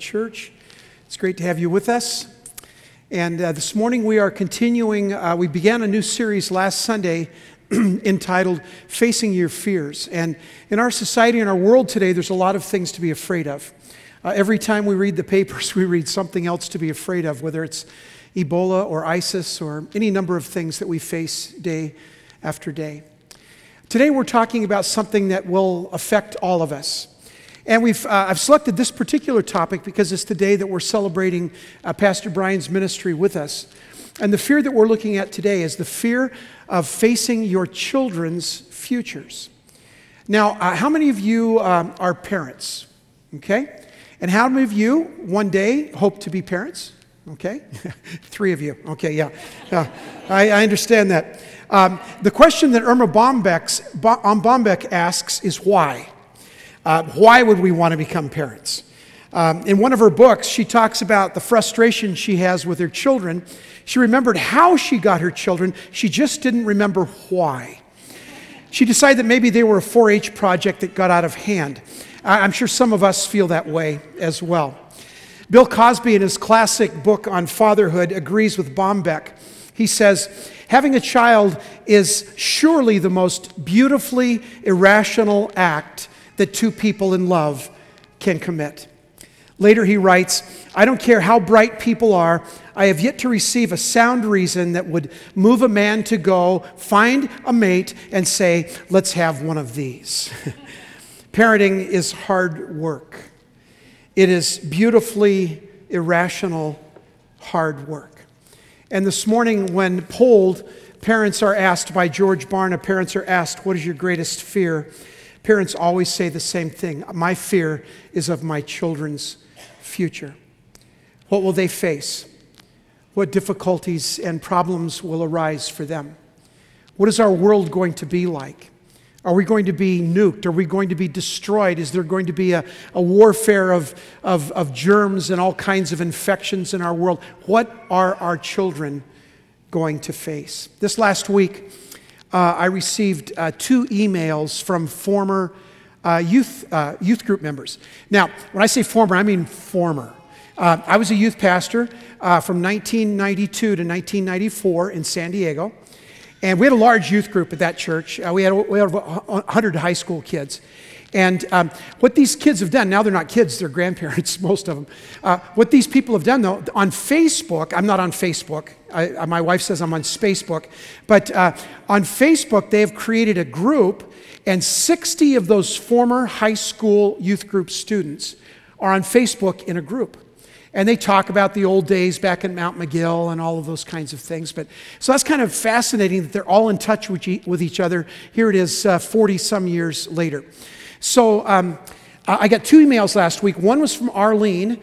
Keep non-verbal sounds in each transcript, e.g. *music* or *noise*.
Church. It's great to have you with us. And uh, this morning we are continuing, uh, we began a new series last Sunday *clears throat* entitled Facing Your Fears. And in our society, in our world today, there's a lot of things to be afraid of. Uh, every time we read the papers, *laughs* we read something else to be afraid of, whether it's Ebola or ISIS or any number of things that we face day after day. Today we're talking about something that will affect all of us. And we've, uh, I've selected this particular topic because it's the day that we're celebrating uh, Pastor Brian's ministry with us. And the fear that we're looking at today is the fear of facing your children's futures. Now, uh, how many of you um, are parents? Okay? And how many of you one day hope to be parents? Okay? *laughs* Three of you. Okay, yeah. yeah. I, I understand that. Um, the question that Erma Bombeck's, Bombeck asks is why? Uh, why would we want to become parents? Um, in one of her books, she talks about the frustration she has with her children. She remembered how she got her children, she just didn't remember why. She decided that maybe they were a 4 H project that got out of hand. I'm sure some of us feel that way as well. Bill Cosby, in his classic book on fatherhood, agrees with Bombeck. He says, Having a child is surely the most beautifully irrational act that two people in love can commit. Later, he writes, I don't care how bright people are, I have yet to receive a sound reason that would move a man to go find a mate and say, Let's have one of these. *laughs* Parenting is hard work, it is beautifully irrational, hard work. And this morning, when polled, parents are asked by George Barna, parents are asked, What is your greatest fear? Parents always say the same thing My fear is of my children's future. What will they face? What difficulties and problems will arise for them? What is our world going to be like? Are we going to be nuked? Are we going to be destroyed? Is there going to be a, a warfare of, of, of germs and all kinds of infections in our world? What are our children going to face? This last week, uh, I received uh, two emails from former uh, youth, uh, youth group members. Now, when I say former, I mean former. Uh, I was a youth pastor uh, from 1992 to 1994 in San Diego. And we had a large youth group at that church. we, had, we had 100 high school kids. And um, what these kids have done, now they're not kids, they're grandparents, *laughs* most of them. Uh, what these people have done, though, on Facebook, I'm not on Facebook. I, uh, my wife says I'm on Spacebook. But uh, on Facebook, they have created a group, and 60 of those former high school youth group students are on Facebook in a group. And they talk about the old days back in Mount Miguel and all of those kinds of things. But so that's kind of fascinating that they're all in touch with, each other. Here it is, 40 uh, some years later. So um, I got two emails last week. One was from Arlene.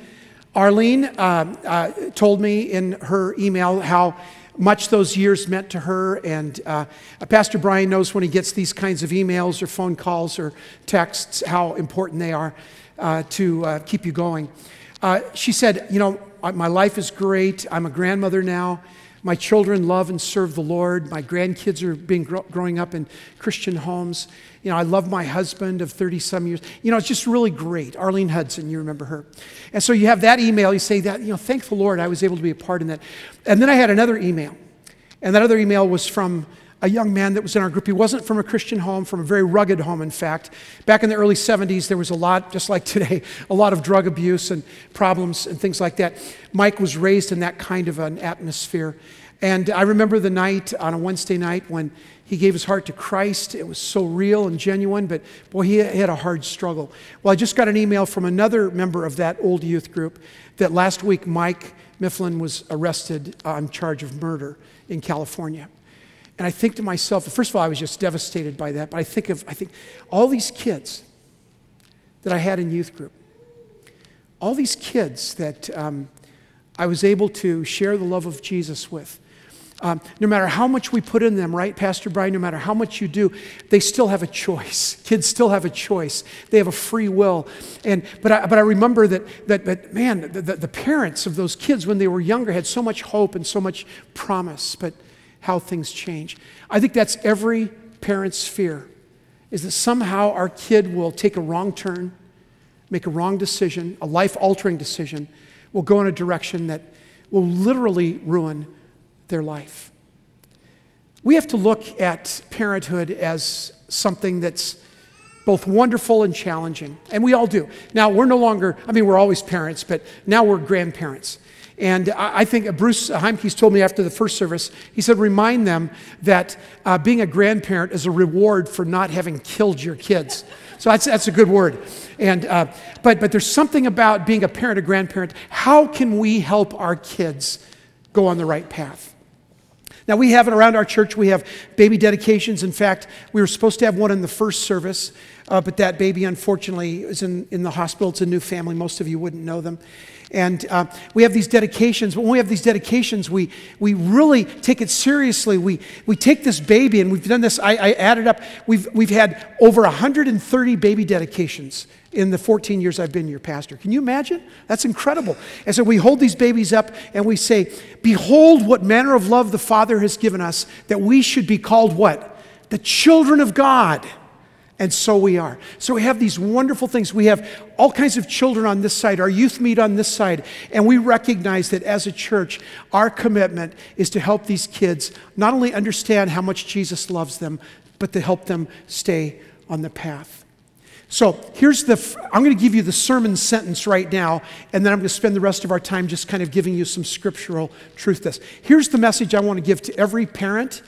Arlene uh, uh, told me in her email how much those years meant to her. And uh, Pastor Brian knows when he gets these kinds of emails or phone calls or texts how important they are uh, to uh, keep you going. Uh, she said, You know, my life is great. I'm a grandmother now. My children love and serve the Lord. My grandkids are being growing up in Christian homes. You know, I love my husband of 30 some years. You know, it's just really great. Arlene Hudson, you remember her. And so you have that email, you say that, you know, thank the Lord I was able to be a part in that. And then I had another email. And that other email was from a young man that was in our group. He wasn't from a Christian home, from a very rugged home, in fact. Back in the early 70s, there was a lot, just like today, *laughs* a lot of drug abuse and problems and things like that. Mike was raised in that kind of an atmosphere. And I remember the night on a Wednesday night when he gave his heart to Christ. It was so real and genuine, but boy, he had a hard struggle. Well, I just got an email from another member of that old youth group that last week Mike Mifflin was arrested on charge of murder in California. And I think to myself, first of all, I was just devastated by that, but I think of, I think, all these kids that I had in youth group, all these kids that um, I was able to share the love of Jesus with. Um, no matter how much we put in them, right, Pastor Brian, no matter how much you do, they still have a choice. *laughs* Kids still have a choice. They have a free will. And, but, I, but I remember that, that, that man, the, the parents of those kids when they were younger had so much hope and so much promise. But how things change. I think that's every parent's fear is that somehow our kid will take a wrong turn, make a wrong decision, a life altering decision, will go in a direction that will literally ruin their life. We have to look at parenthood as something that's both wonderful and challenging, and we all do. Now, we're no longer, I mean, we're always parents, but now we're grandparents. And I think Bruce Heimke's told me after the first service, he said, remind them that uh, being a grandparent is a reward for not having killed your kids. So that's, that's a good word. And, uh, but, but there's something about being a parent, a grandparent. How can we help our kids go on the right path? Now, we have it around our church, we have baby dedications. In fact, we were supposed to have one in the first service, uh, but that baby unfortunately is in, in the hospital. It's a new family. Most of you wouldn't know them. And uh, we have these dedications. But when we have these dedications, we, we really take it seriously. We, we take this baby, and we've done this, I, I added up, we've, we've had over 130 baby dedications in the 14 years I've been your pastor. Can you imagine? That's incredible. And so we hold these babies up and we say, Behold what manner of love the Father has given us, that we should be called what? The children of God. And so we are. So we have these wonderful things. We have all kinds of children on this side. Our youth meet on this side. And we recognize that as a church, our commitment is to help these kids not only understand how much Jesus loves them, but to help them stay on the path. So here's the, I'm going to give you the sermon sentence right now, and then I'm going to spend the rest of our time just kind of giving you some scriptural truth. This. Here's the message I want to give to every parent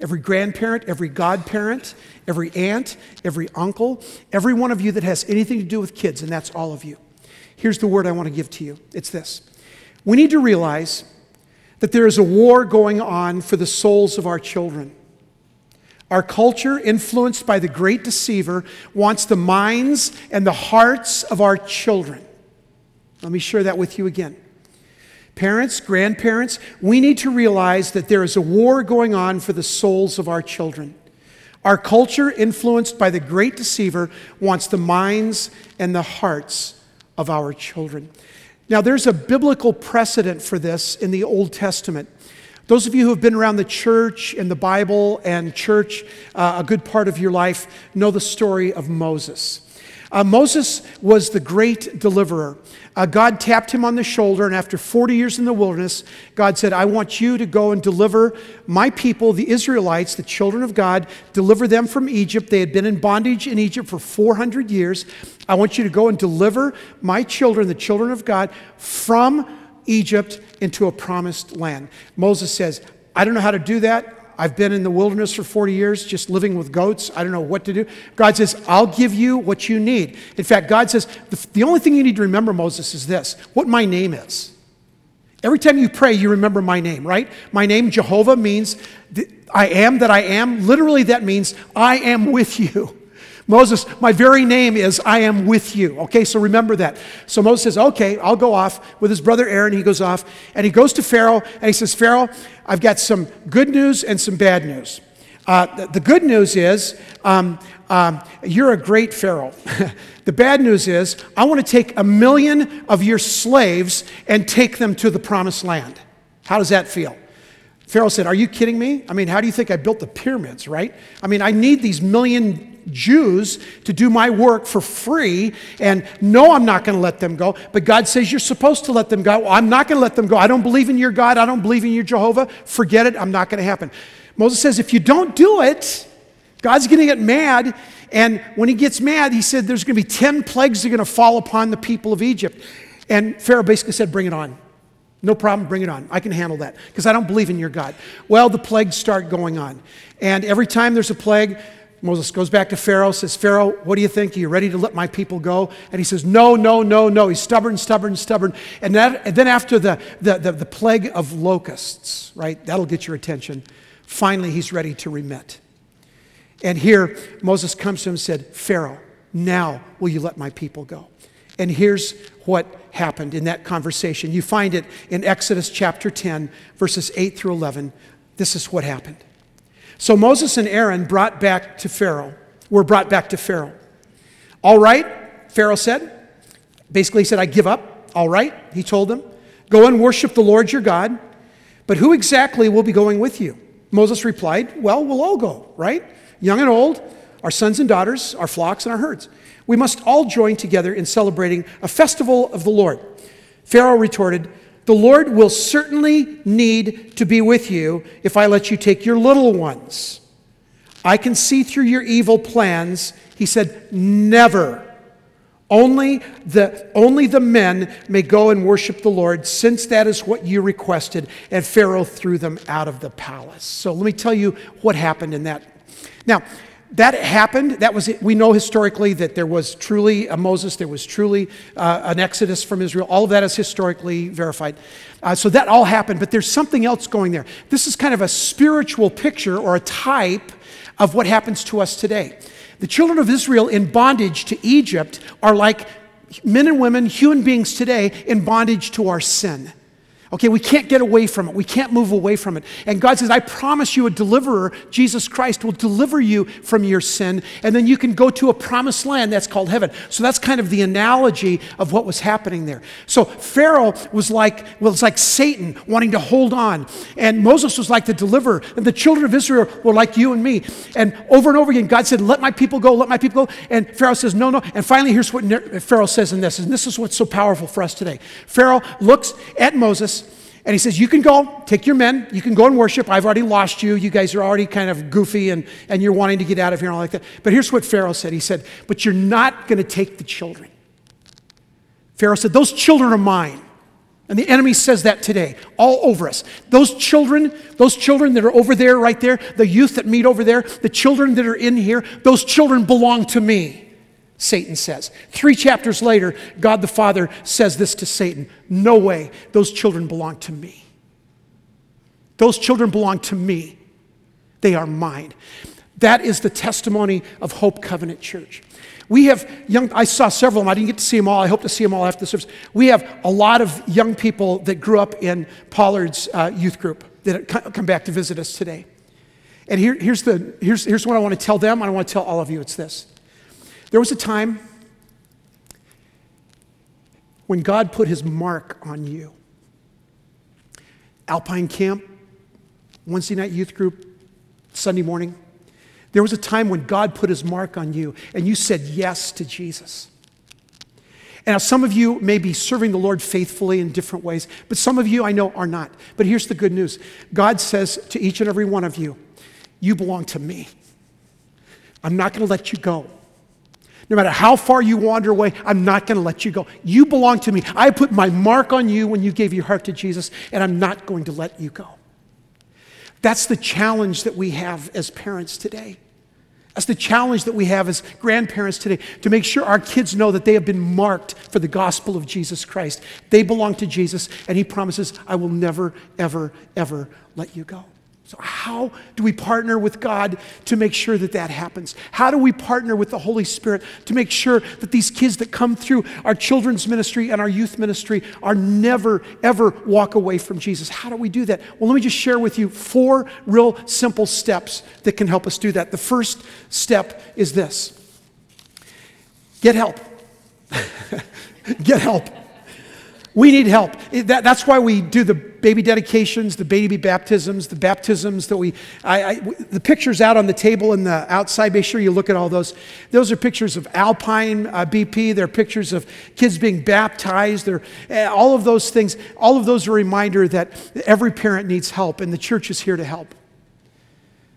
every grandparent, every godparent, every aunt, every uncle, every one of you that has anything to do with kids, and that's all of you. Here's the word I want to give to you it's this. We need to realize that there is a war going on for the souls of our children. Our culture, influenced by the great deceiver, wants the minds and the hearts of our children. Let me share that with you again. Parents, grandparents, we need to realize that there is a war going on for the souls of our children. Our culture, influenced by the great deceiver, wants the minds and the hearts of our children. Now, there's a biblical precedent for this in the Old Testament. Those of you who have been around the church and the Bible and church uh, a good part of your life know the story of Moses. Uh, Moses was the great deliverer. Uh, God tapped him on the shoulder, and after 40 years in the wilderness, God said, I want you to go and deliver my people, the Israelites, the children of God, deliver them from Egypt. They had been in bondage in Egypt for 400 years. I want you to go and deliver my children, the children of God, from Egypt into a promised land. Moses says, I don't know how to do that. I've been in the wilderness for 40 years just living with goats. I don't know what to do. God says, I'll give you what you need. In fact, God says, the, the only thing you need to remember, Moses, is this what my name is. Every time you pray, you remember my name, right? My name, Jehovah, means I am that I am. Literally, that means I am with you. Moses, my very name is I am with you. Okay, so remember that. So Moses says, Okay, I'll go off with his brother Aaron. He goes off and he goes to Pharaoh and he says, Pharaoh, I've got some good news and some bad news. Uh, the, the, good news is um, um, you're a great Pharaoh. *laughs* the bad news is I want to take a million of your slaves and take them to the promised land. How does that feel? Pharaoh said, Are you kidding me? I mean, how do you think I built the pyramids, right? I mean, I need these million Jews to do my work for free, and no, I'm not going to let them go. But God says you're supposed to let them go. Well, I'm not going to let them go. I don't believe in your God. I don't believe in your Jehovah. Forget it. I'm not going to happen. Moses says, if you don't do it, God's going to get mad. And when he gets mad, he said there's going to be 10 plagues that are going to fall upon the people of Egypt. And Pharaoh basically said, bring it on. No problem, bring it on. I can handle that because I don't believe in your God. Well, the plagues start going on. And every time there's a plague, Moses goes back to Pharaoh, says, Pharaoh, what do you think? Are you ready to let my people go? And he says, No, no, no, no. He's stubborn, stubborn, stubborn. And, that, and then after the, the, the, the plague of locusts, right, that'll get your attention. Finally, he's ready to remit. And here, Moses comes to him and said, Pharaoh, now will you let my people go? And here's what happened in that conversation. You find it in Exodus chapter 10, verses 8 through 11. This is what happened. So Moses and Aaron brought back to Pharaoh, were brought back to Pharaoh. All right, Pharaoh said. Basically, he said, I give up. All right, he told them. Go and worship the Lord your God. But who exactly will be going with you? Moses replied, Well, we'll all go, right? Young and old, our sons and daughters, our flocks and our herds. We must all join together in celebrating a festival of the Lord. Pharaoh retorted, The Lord will certainly need to be with you if I let you take your little ones. I can see through your evil plans. He said, Never. Only the, only the men may go and worship the Lord, since that is what you requested. And Pharaoh threw them out of the palace. So let me tell you what happened in that. Now, that happened. That was it. We know historically that there was truly a Moses, there was truly uh, an exodus from Israel. All of that is historically verified. Uh, so that all happened, but there's something else going there. This is kind of a spiritual picture or a type of what happens to us today. The children of Israel in bondage to Egypt are like men and women, human beings today, in bondage to our sin. Okay, we can't get away from it. We can't move away from it. And God says, I promise you a deliverer, Jesus Christ, will deliver you from your sin, and then you can go to a promised land that's called heaven. So that's kind of the analogy of what was happening there. So Pharaoh was like, was like Satan wanting to hold on, and Moses was like the deliverer, and the children of Israel were like you and me. And over and over again, God said, Let my people go, let my people go. And Pharaoh says, No, no. And finally, here's what Pharaoh says in this, and this is what's so powerful for us today. Pharaoh looks at Moses and he says, You can go, take your men, you can go and worship. I've already lost you. You guys are already kind of goofy and, and you're wanting to get out of here and all like that. But here's what Pharaoh said He said, But you're not going to take the children. Pharaoh said, Those children are mine. And the enemy says that today, all over us. Those children, those children that are over there, right there, the youth that meet over there, the children that are in here, those children belong to me. Satan says. Three chapters later, God the Father says this to Satan No way, those children belong to me. Those children belong to me. They are mine. That is the testimony of Hope Covenant Church. We have young, I saw several of them. I didn't get to see them all. I hope to see them all after the service. We have a lot of young people that grew up in Pollard's uh, youth group that come back to visit us today. And here, here's, the, here's, here's what I want to tell them. I want to tell all of you it's this there was a time when God put his mark on you. Alpine camp, Wednesday night youth group, Sunday morning. There was a time when God put his mark on you and you said yes to Jesus. And now some of you may be serving the Lord faithfully in different ways, but some of you I know are not. But here's the good news God says to each and every one of you, You belong to me. I'm not going to let you go. No matter how far you wander away, I'm not going to let you go. You belong to me. I put my mark on you when you gave your heart to Jesus, and I'm not going to let you go. That's the challenge that we have as parents today. That's the challenge that we have as grandparents today to make sure our kids know that they have been marked for the gospel of Jesus Christ. They belong to Jesus, and He promises, I will never, ever, ever let you go. So, how do we partner with God to make sure that that happens? How do we partner with the Holy Spirit to make sure that these kids that come through our children's ministry and our youth ministry are never, ever walk away from Jesus? How do we do that? Well, let me just share with you four real simple steps that can help us do that. The first step is this get help. *laughs* get help. We need help. That, that's why we do the baby dedications, the baby baptisms, the baptisms that we, I, I, the pictures out on the table and the outside, make sure you look at all those. Those are pictures of Alpine uh, BP. They're pictures of kids being baptized. They're, uh, all of those things, all of those are a reminder that every parent needs help and the church is here to help.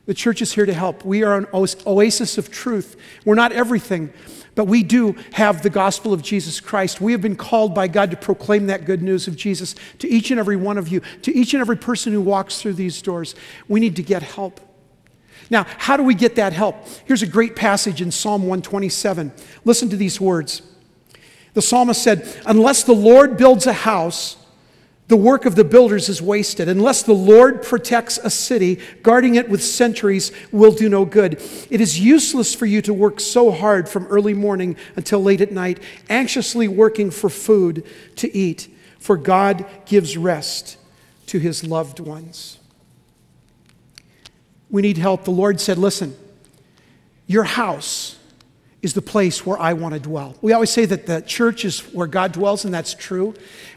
The church is here to help. We are an oasis of truth. We're not everything, but we do have the gospel of Jesus Christ. We have been called by God to proclaim that good news of Jesus to each and every one of you, to each and every person who walks through these doors. We need to get help. Now, how do we get that help? Here's a great passage in Psalm 127. Listen to these words. The psalmist said, Unless the Lord builds a house, the work of the builders is wasted. Unless the Lord protects a city, guarding it with sentries will do no good. It is useless for you to work so hard from early morning until late at night, anxiously working for food to eat, for God gives rest to his loved ones. We need help. The Lord said, Listen, your house is the place where I want to dwell. We always say that the church is where God dwells, and that's true,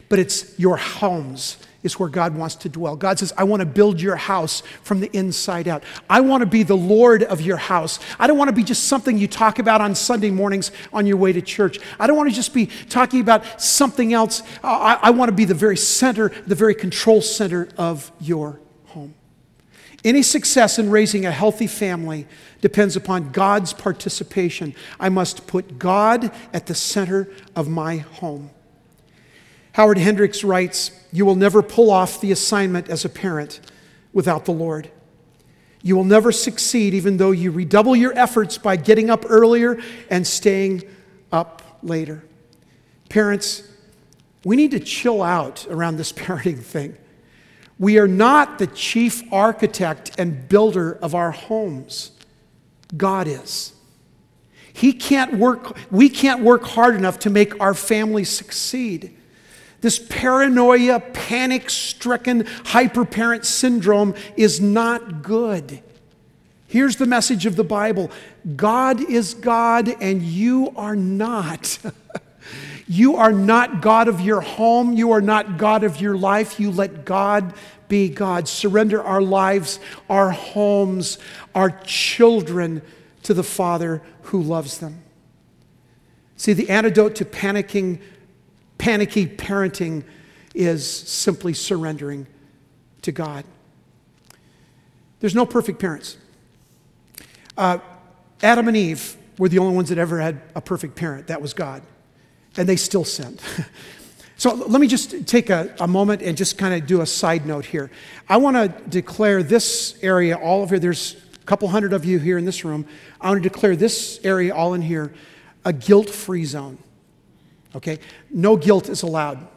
but it's your homes is where God wants to dwell. God says, I want to build your house from the inside out. I want to be the Lord of your house. I don't want to be just something you talk about on Sunday mornings on your way to church. I don't want to just be talking about something else. I, I want to be the very center, the very control center of your. Any success in raising a healthy family depends upon God's participation. I must put God at the center of my home. Howard Hendricks writes You will never pull off the assignment as a parent without the Lord. You will never succeed even though you redouble your efforts by getting up earlier and staying up later. Parents, we need to chill out around this *laughs* parenting thing. We are not the chief architect and builder of our homes. God is. He can't work, we can't work hard enough to make our family succeed. This paranoia, panic stricken hyperparent syndrome is not good. Here's the message of the Bible God is God and you are not. *laughs* you are not God of your home. You are not God of your life. You let God be God. Surrender our lives, our homes, our children to the Father who loves them. See, the antidote to panicking panicky parenting is simply surrendering to God. There's no perfect parents. Uh, Adam and Eve were the only ones that ever had a perfect parent. That was God. And they still sinned. *laughs* so let me just take a, a moment and just kind of do a side note here. I want to declare this area, all of here, there's a couple hundred of you here in this room. I want to declare this area, all in here, a guilt free zone okay? No guilt is allowed.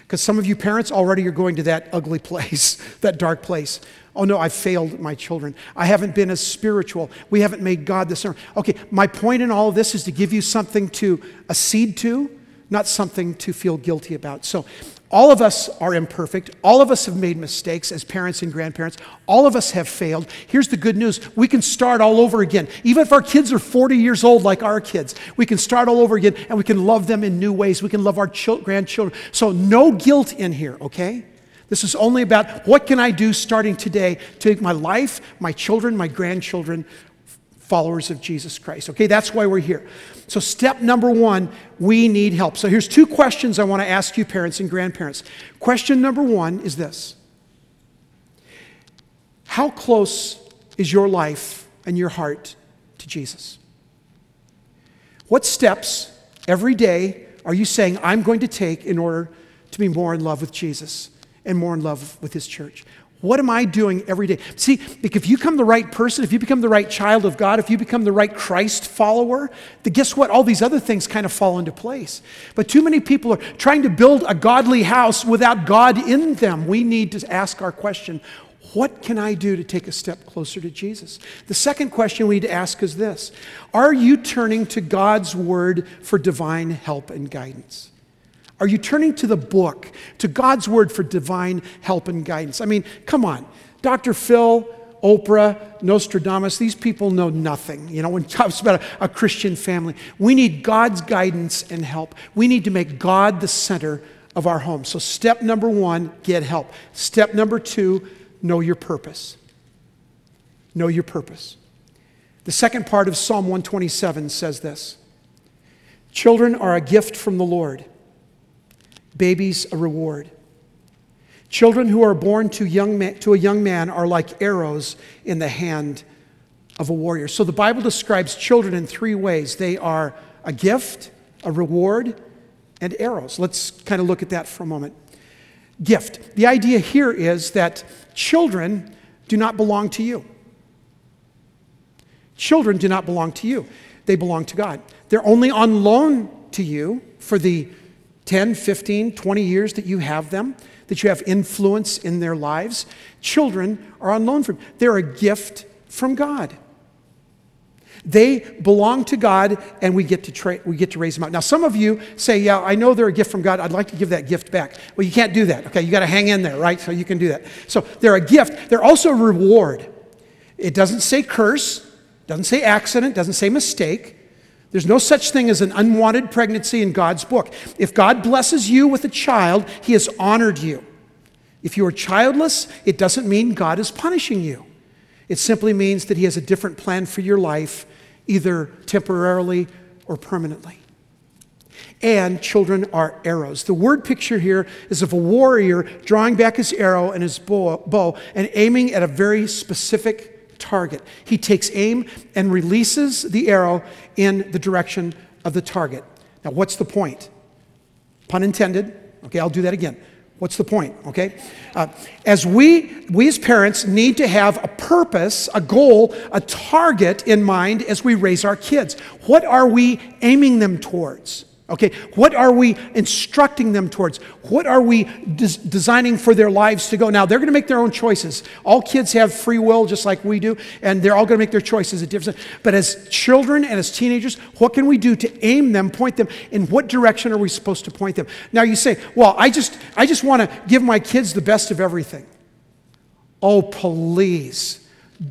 Because some of you parents already are going to that ugly *laughs* place, that dark place. Oh no, I failed my children. I haven't been as spiritual. We haven't made God the center. Okay, my point in all of this is to give you something to accede to, not something to feel guilty about. So all of us are imperfect. All of us have made mistakes as parents and grandparents. All of us have failed. Here's the good news we can start all over again. Even if our kids are 40 years old, like our kids, we can start all over again and we can love them in new ways. We can love our grandchildren. So, no guilt in here, okay? This is only about what can I do starting today to make my life, my children, my grandchildren followers of Jesus Christ. Okay, that's why we're here. So, step number one, we need help. So, here's two questions I want to ask you, parents and grandparents. Question number one is this How close is your life and your heart to Jesus? What steps every day are you saying I'm going to take in order to be more in love with Jesus and more in love with His church? What am I doing every day? See, if you become the right person, if you become the right child of God, if you become the right Christ follower, then guess what? All these other things kind of fall into place. But too many people are trying to build a godly house without God in them. We need to ask our question what can I do to take a step closer to Jesus? The second question we need to ask is this Are you turning to God's word for divine help and guidance? Are you turning to the book, to God's word for divine help and guidance? I mean, come on. Dr. Phil, Oprah, Nostradamus, these people know nothing. You know, when it talks about a, a, Christian family, we need God's guidance and help. We need to make God the center of our home. So, step number one, get help. Step number two, know your purpose. Know your purpose. The second part of Psalm 127 says this Children are a gift from the Lord babies a reward. Children who are born to, young man, to a young man are like arrows in the hand of a warrior. So the Bible describes children in three ways they are a gift, a reward, and arrows. Let's kind of look at that for a moment. Gift. The idea here is that children do not belong to you. Children do not belong to you, they belong to God. They're only on loan to you for the 10, 15, 20 years that you have them, that you have influence in their lives, children are on loan from They're a gift from God. They belong to God, and we get to tra- we get to raise them up. Now, some of you say, "Yeah, I know they're a gift from God. I'd like to give that gift back." Well, you can't do that. Okay, you got to hang in there, right? So you can do that. So they're a gift. They're also a reward. It doesn't say curse, doesn't say accident, doesn't say mistake. There's no such thing as an unwanted pregnancy in God's book. If God blesses you with a child, He has honored you. If you are childless, it doesn't mean God is punishing you. It simply means that He has a different plan for your life, either temporarily or permanently. And children are arrows. The word picture here is of a warrior drawing back his arrow and his bow and aiming at a very specific target. He takes aim and releases the arrow in the direction of the target. Now, what's the point? Pun intended. Okay, I'll do that again. What's the point? Okay? Uh, as we, we as parents need to have a purpose, a goal, a target in mind as we raise our kids. What are we aiming them towards? Okay, what are we instructing them towards? What are we des- designing for their lives to go? Now, they're going to make their own choices. All kids have free will just like we do, and they're all going to make their choices at different But as children and as teenagers, what can we do to aim them, point them? In what direction are we supposed to point them? Now, you say, well, I just, I just want to give my kids the best of everything. Oh, please.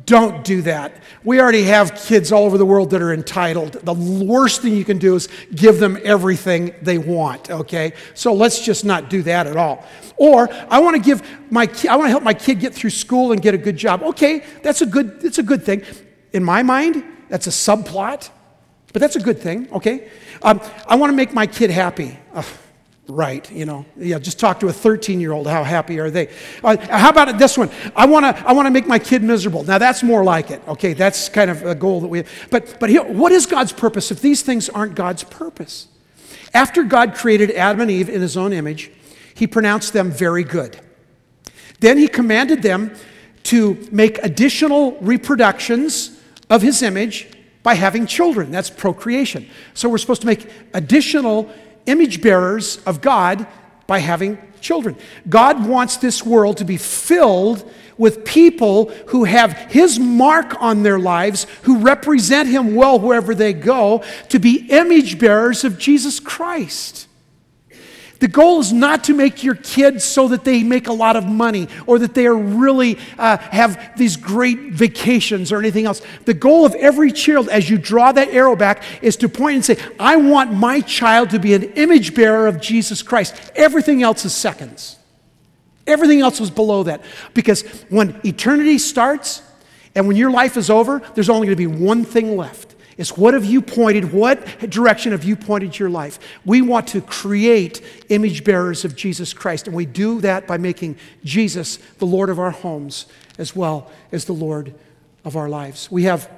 Don't do that. We already have kids all over the world that are entitled. The worst thing you can do is give them everything they want, okay? So let's just not do that at all. Or I want to give my I want to help my kid get through school and get a good job. Okay, that's a good that's a good thing. In my mind, that's a subplot, but that's a good thing, okay? Um, I want to make my kid happy. Ugh right you know. Yeah just talk to a 13 year old how happy are they? Uh, how about this one? I want to i want to make my kid miserable. Now that's more like it okay? That's kind of a goal that we have. But but here, what is god's purpose if these things aren't god's purpose? After god created adam and eve in his own image he pronounced them very good. Then he commanded them to make additional reproductions of his image by having children. That's procreation. So we're supposed to make additional image bearers of God by having children. God wants this world to be filled with people who have His mark on their lives, who represent Him well wherever they go, to be image bearers of Jesus Christ. The goal is not to make your kids so that they make a lot of money or that they are really uh, have these great vacations or anything else. The goal of every child, as you draw that arrow back, is to point and say, I want my child to be an image bearer of Jesus Christ. Everything else is seconds. Everything else was below that. Because when eternity starts and when your life is over, there's only going to be one thing left it's what have you pointed, what direction have you pointed your life? We want to create image bearers of Jesus Christ, and we do that by making Jesus the Lord of our homes as well as the Lord of our lives. We have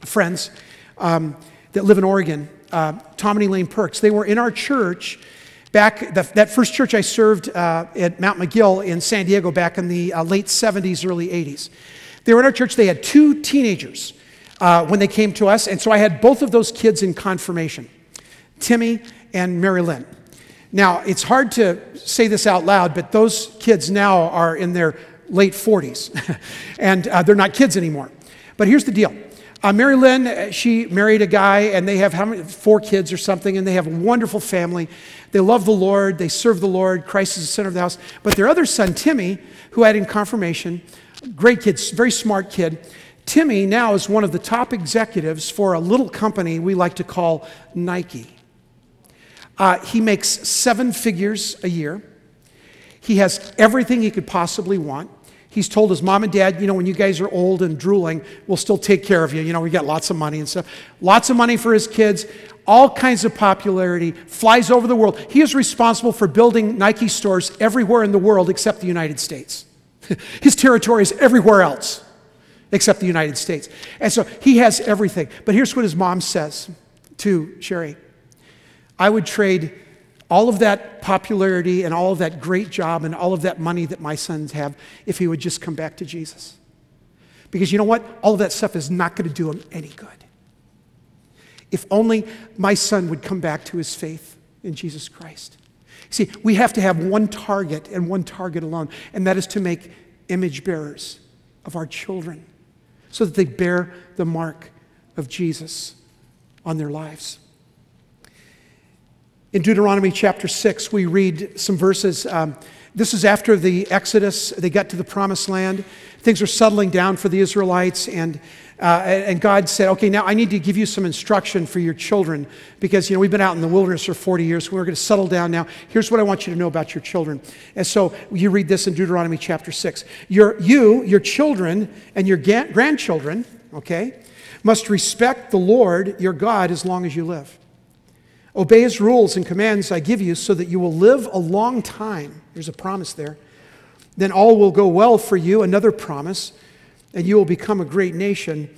friends um, that live in Oregon, uh, Elaine Perks. They were in our church back, the, that first church I served uh, at Mount Miguel in San Diego back in the uh, late 70s, early 80s. They were in our church, they had two teenagers uh, when they came to us. And so I had both of those kids in confirmation Timmy and Mary Lynn. Now, it's hard to say this out loud, but those kids now are in their late 40s, *laughs* and uh, they're not kids anymore. But here's the deal. Uh, Mary Lynn, uh, she married a guy, and they have how many, four kids or something, and they have a wonderful family. They love the Lord, they serve the Lord. Christ is the center of the house. But their other son, Timmy, who had in confirmation, great kid, very smart kid, Timmy now is one of the top executives for a little company we like to call Nike. Uh, he makes seven figures a year. He has everything he could possibly want. He's told his mom and dad, you know, when you guys are old and drooling, we'll still take care of you. You know, we got lots of money and stuff. Lots of money for his kids, all kinds of popularity, flies over the world. He is responsible for building Nike stores everywhere in the world except the United States. *laughs* his territory is everywhere else except the United States. And so he has everything. But here's what his mom says to Sherry I would trade all of that popularity and all of that great job and all of that money that my sons have if he would just come back to Jesus. Because you know what? All of that stuff is not going to do him any good. If only my son would come back to his faith in Jesus Christ. See, we have to have one target and one target alone, and that is to make image bearers of our children so that they bear the mark of Jesus on their lives. In Deuteronomy chapter 6, we read some verses. Um, this is after the Exodus. They got to the promised land. Things are settling down for the Israelites, and, uh, and God said, Okay, now I need to give you some instruction for your children because, you know, we've been out in the wilderness for 40 years. We're going to settle down now. Here's what I want you to know about your children. And so you read this in Deuteronomy chapter 6. Your, you, your children, and your ga- grandchildren, okay, must respect the Lord your God as long as you live. Obey his rules and commands I give you so that you will live a long time. There's a promise there. Then all will go well for you, another promise, and you will become a great nation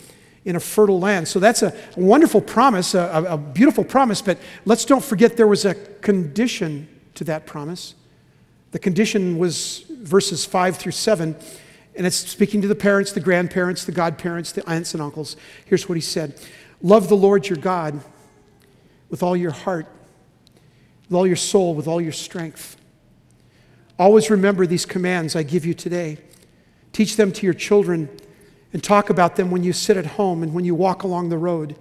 in a fertile land. So that's a wonderful promise, a, a beautiful promise, but let's don't forget there was a condition to that promise. The condition was verses 5 through 7, and it's speaking to the parents, the grandparents, the godparents, the aunts and uncles. Here's what he said Love the Lord your God with all your heart, with all your soul, with all your strength. Always remember these commands I give you today. Teach them to your children and talk about them when you sit at home and when you walk along the road,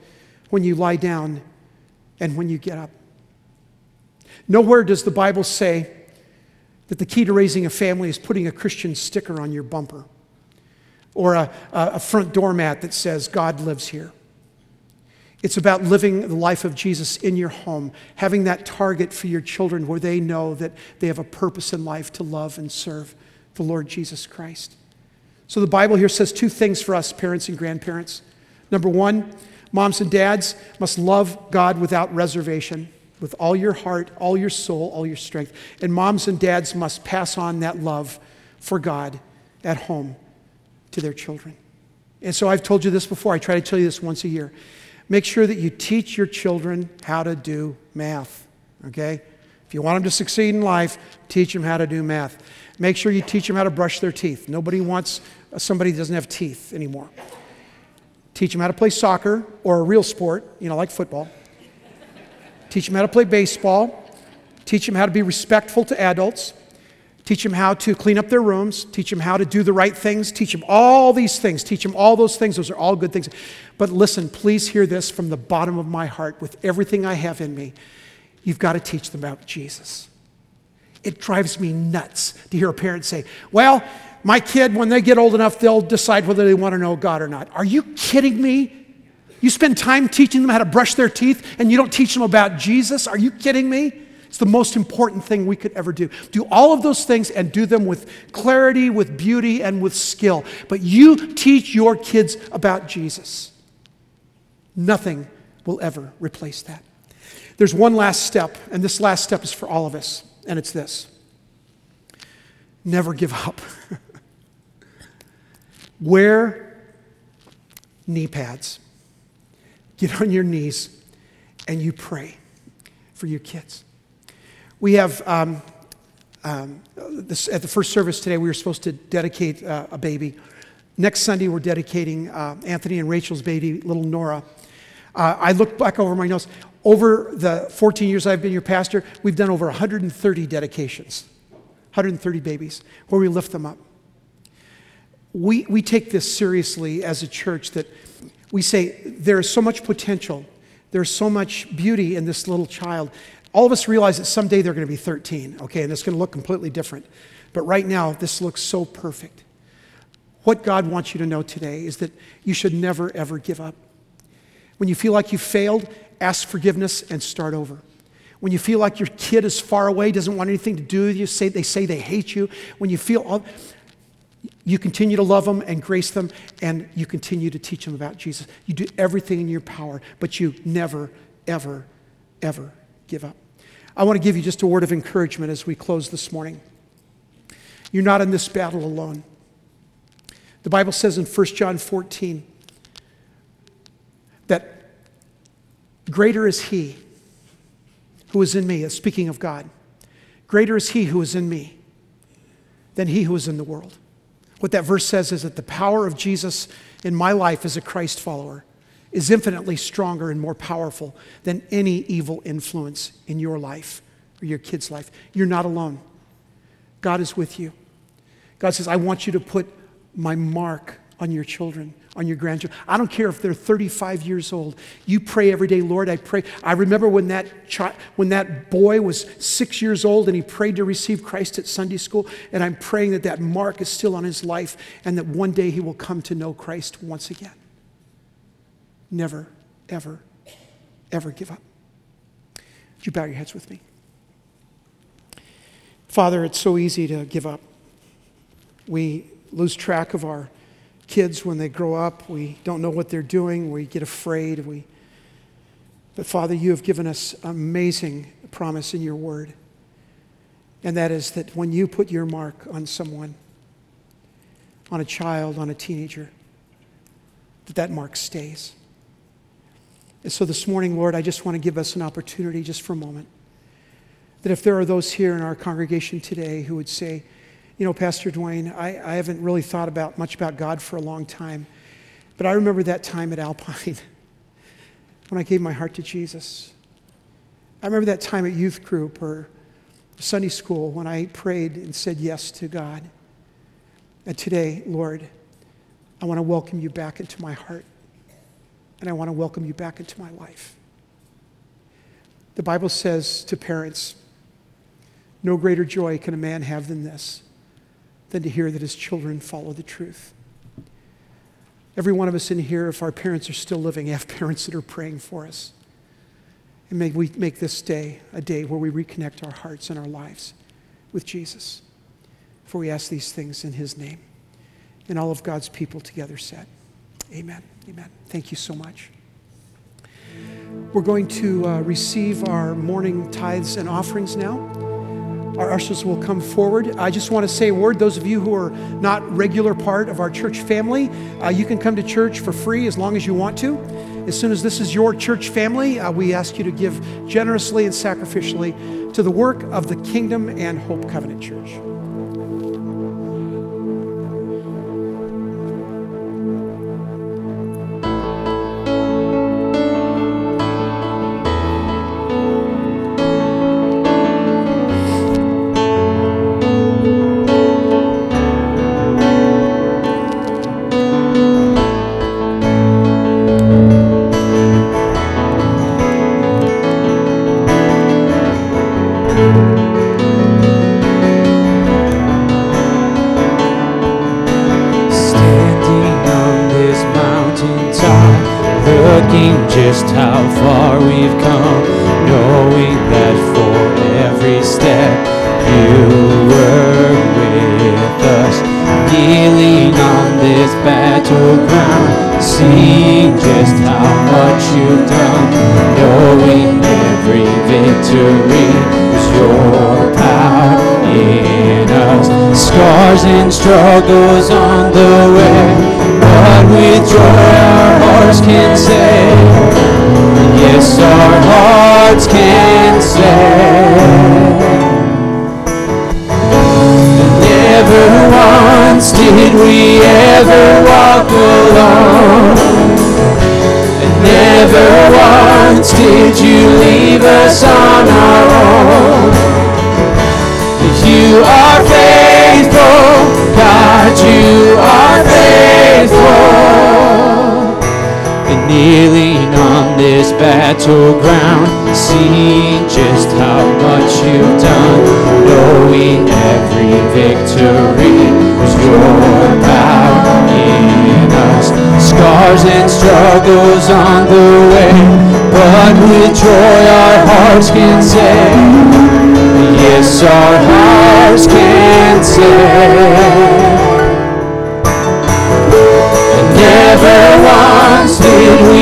when you lie down, and when you get up. Nowhere does the Bible say that the key to raising a family is putting a Christian sticker on your bumper or a, a front doormat that says, God lives here. It's about living the life of Jesus in your home, having that target for your children where they know that they have a purpose in life to love and serve the Lord Jesus Christ. So the Bible here says two things for us, parents and grandparents. Number one, moms and dads must love God without reservation, with all your heart, all your soul, all your strength. And moms and dads must pass on that love for God at home to their children. And so I've told you this before, I try to tell you this once a year. Make sure that you teach your children how to do math, okay? If you want them to succeed in life, teach them how to do math. Make sure you teach them how to brush their teeth. Nobody wants somebody who doesn't have teeth anymore. Teach them how to play soccer or a real sport, you know, like football. Teach them how to play baseball. Teach them how to be respectful to adults. Teach them how to clean up their rooms. Teach them how to do the right things. Teach them all these things. Teach them all those things. Those are all good things. But listen, please hear this from the bottom of my heart with everything I have in me. You've got to teach them about Jesus. It drives me nuts to hear a parent say, Well, my kid, when they get old enough, they'll decide whether they want to know God or not. Are you kidding me? You spend time teaching them how to brush their teeth and you don't teach them about Jesus? Are you kidding me? It's the most important thing we could ever do. Do all of those things and do them with clarity, with beauty, and with skill. But you teach your kids about Jesus. Nothing will ever replace that. There's one last step, and this last step is for all of us, and it's this never give up. *laughs* Wear knee pads. Get on your knees and you pray for your kids. We have, um, um, this, at the first service today, we were supposed to dedicate uh, a baby. Next Sunday, we're dedicating uh, Anthony and Rachel's baby, little Nora. Uh, I look back over my notes. Over the 14 years I've been your pastor, we've done over 130 dedications, 130 babies, where we lift them up. We, we take this seriously as a church that we say there is so much potential, there's so much beauty in this little child. All of us realize that someday they're going to be 13, okay, and it's going to look completely different. But right now, this looks so perfect. What God wants you to know today is that you should never, ever give up. When you feel like you failed, ask forgiveness and start over. When you feel like your kid is far away, doesn't want anything to do with you, say, they say they hate you, when you feel all, you continue to love them and grace them, and you continue to teach them about Jesus. You do everything in your power, but you never, ever, ever give up. I want to give you just a word of encouragement as we close this morning. You're not in this battle alone. The Bible says in 1 John 14 that greater is He who is in me, speaking of God, greater is He who is in me than He who is in the world. What that verse says is that the power of Jesus in my life as a Christ follower is infinitely stronger and more powerful than any evil influence in your life or your kid's life. You're not alone. God is with you. God says, I want you to put my mark on your children. on your grandchildren. I don't care if they're 35 years old. You pray every day, Lord, I pray. I remember when that, child, when that boy was six years old and he prayed to receive Christ at Sunday school, and I'm praying that that mark is still on his life and that one day he will come to know Christ once again. Never, ever, ever give up. Would you bow your heads with me? Father, it's so easy to give up. We lose track of our kids when they grow up. We don't know what they're doing. We get afraid. We, but Father, you have given us amazing promise in your word. And that is that when you put your mark on someone, on a child, on a teenager, that that mark stays. And so this morning, Lord, I just want to give us an opportunity just for a moment. That if there are those here in our congregation today who would say, you know, Pastor Dwayne, I, I haven't really thought about much about God for a long time, but I remember that time at Alpine *laughs* when I gave my heart to Jesus. I remember that time at youth group or Sunday school when I prayed and said yes to God. And today, Lord, I want to welcome you back into my heart, and I want to welcome you back into my life. The Bible says to parents, no greater joy can a man have than this than to hear that his children follow the truth. Every one of us in here, if our parents are still living, have parents that are praying for us. And may we make this day a day where we reconnect our hearts and our lives with Jesus. For we ask these things in his name. And all of God's people together said, Amen. Amen. Thank you so much. We're going to uh, receive our morning tithes and offerings now. Our ushers will come forward. I just want to say a word. Those of you who are not regular part of our church family, uh, you can come to church for free as long as you want to. As soon as this is your church family, uh, we ask you to give generously and sacrificially to the work of the Kingdom and Hope Covenant Church. Struggles on the way, but with joy our hearts can say, yes, our hearts can say. Never once did we ever walk alone. And never once did you leave us on our own. You are faithful God, you are faithful. And kneeling on this battleground, seeing just how much you've done, knowing every victory was your power in us. Scars and struggles on the way, but with joy our hearts can say, Yes, our hearts can say. never once did we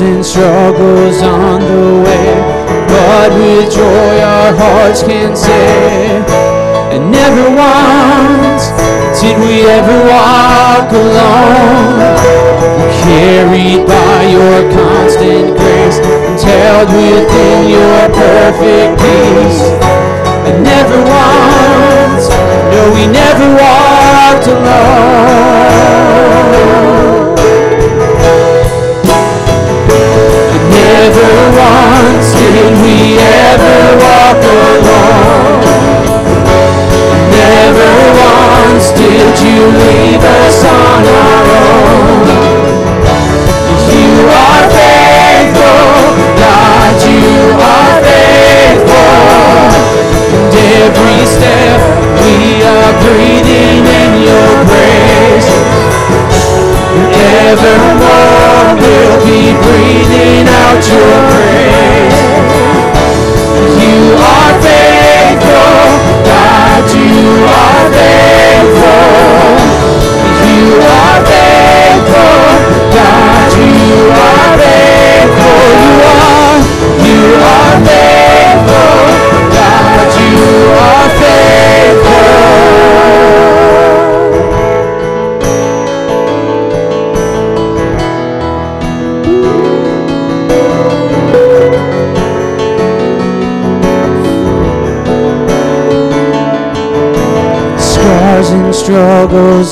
And struggles on the way, but with joy our hearts can say, and never once did we ever walk alone. Carried by your constant grace held within your perfect peace. And never once, no, we never walked alone. Ever walk alone. Never once did you leave us on our own.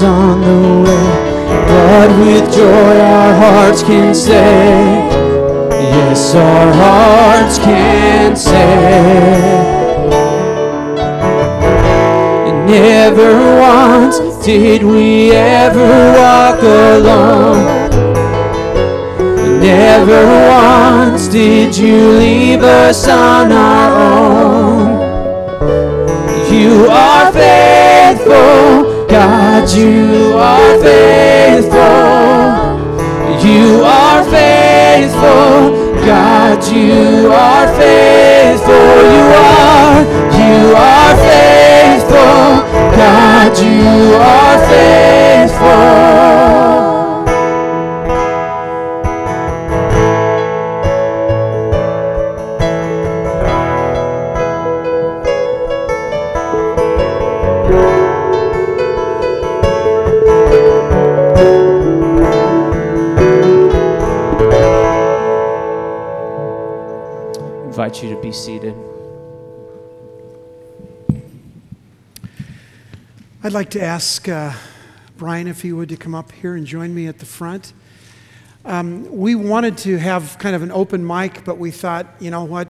On the way, but with joy our hearts can say, Yes, our hearts can say. Never once did we ever walk alone. Never once did you leave us on our own. You are faithful, God, you are faithful. You are faithful, God, you are faithful. You are, you are faithful, God, you are faithful. Invite you to be seated. I'd like to ask uh, Brian if he would to come up here and join me at the front. Um, we wanted to have kind of an open mic, but we thought, you know what?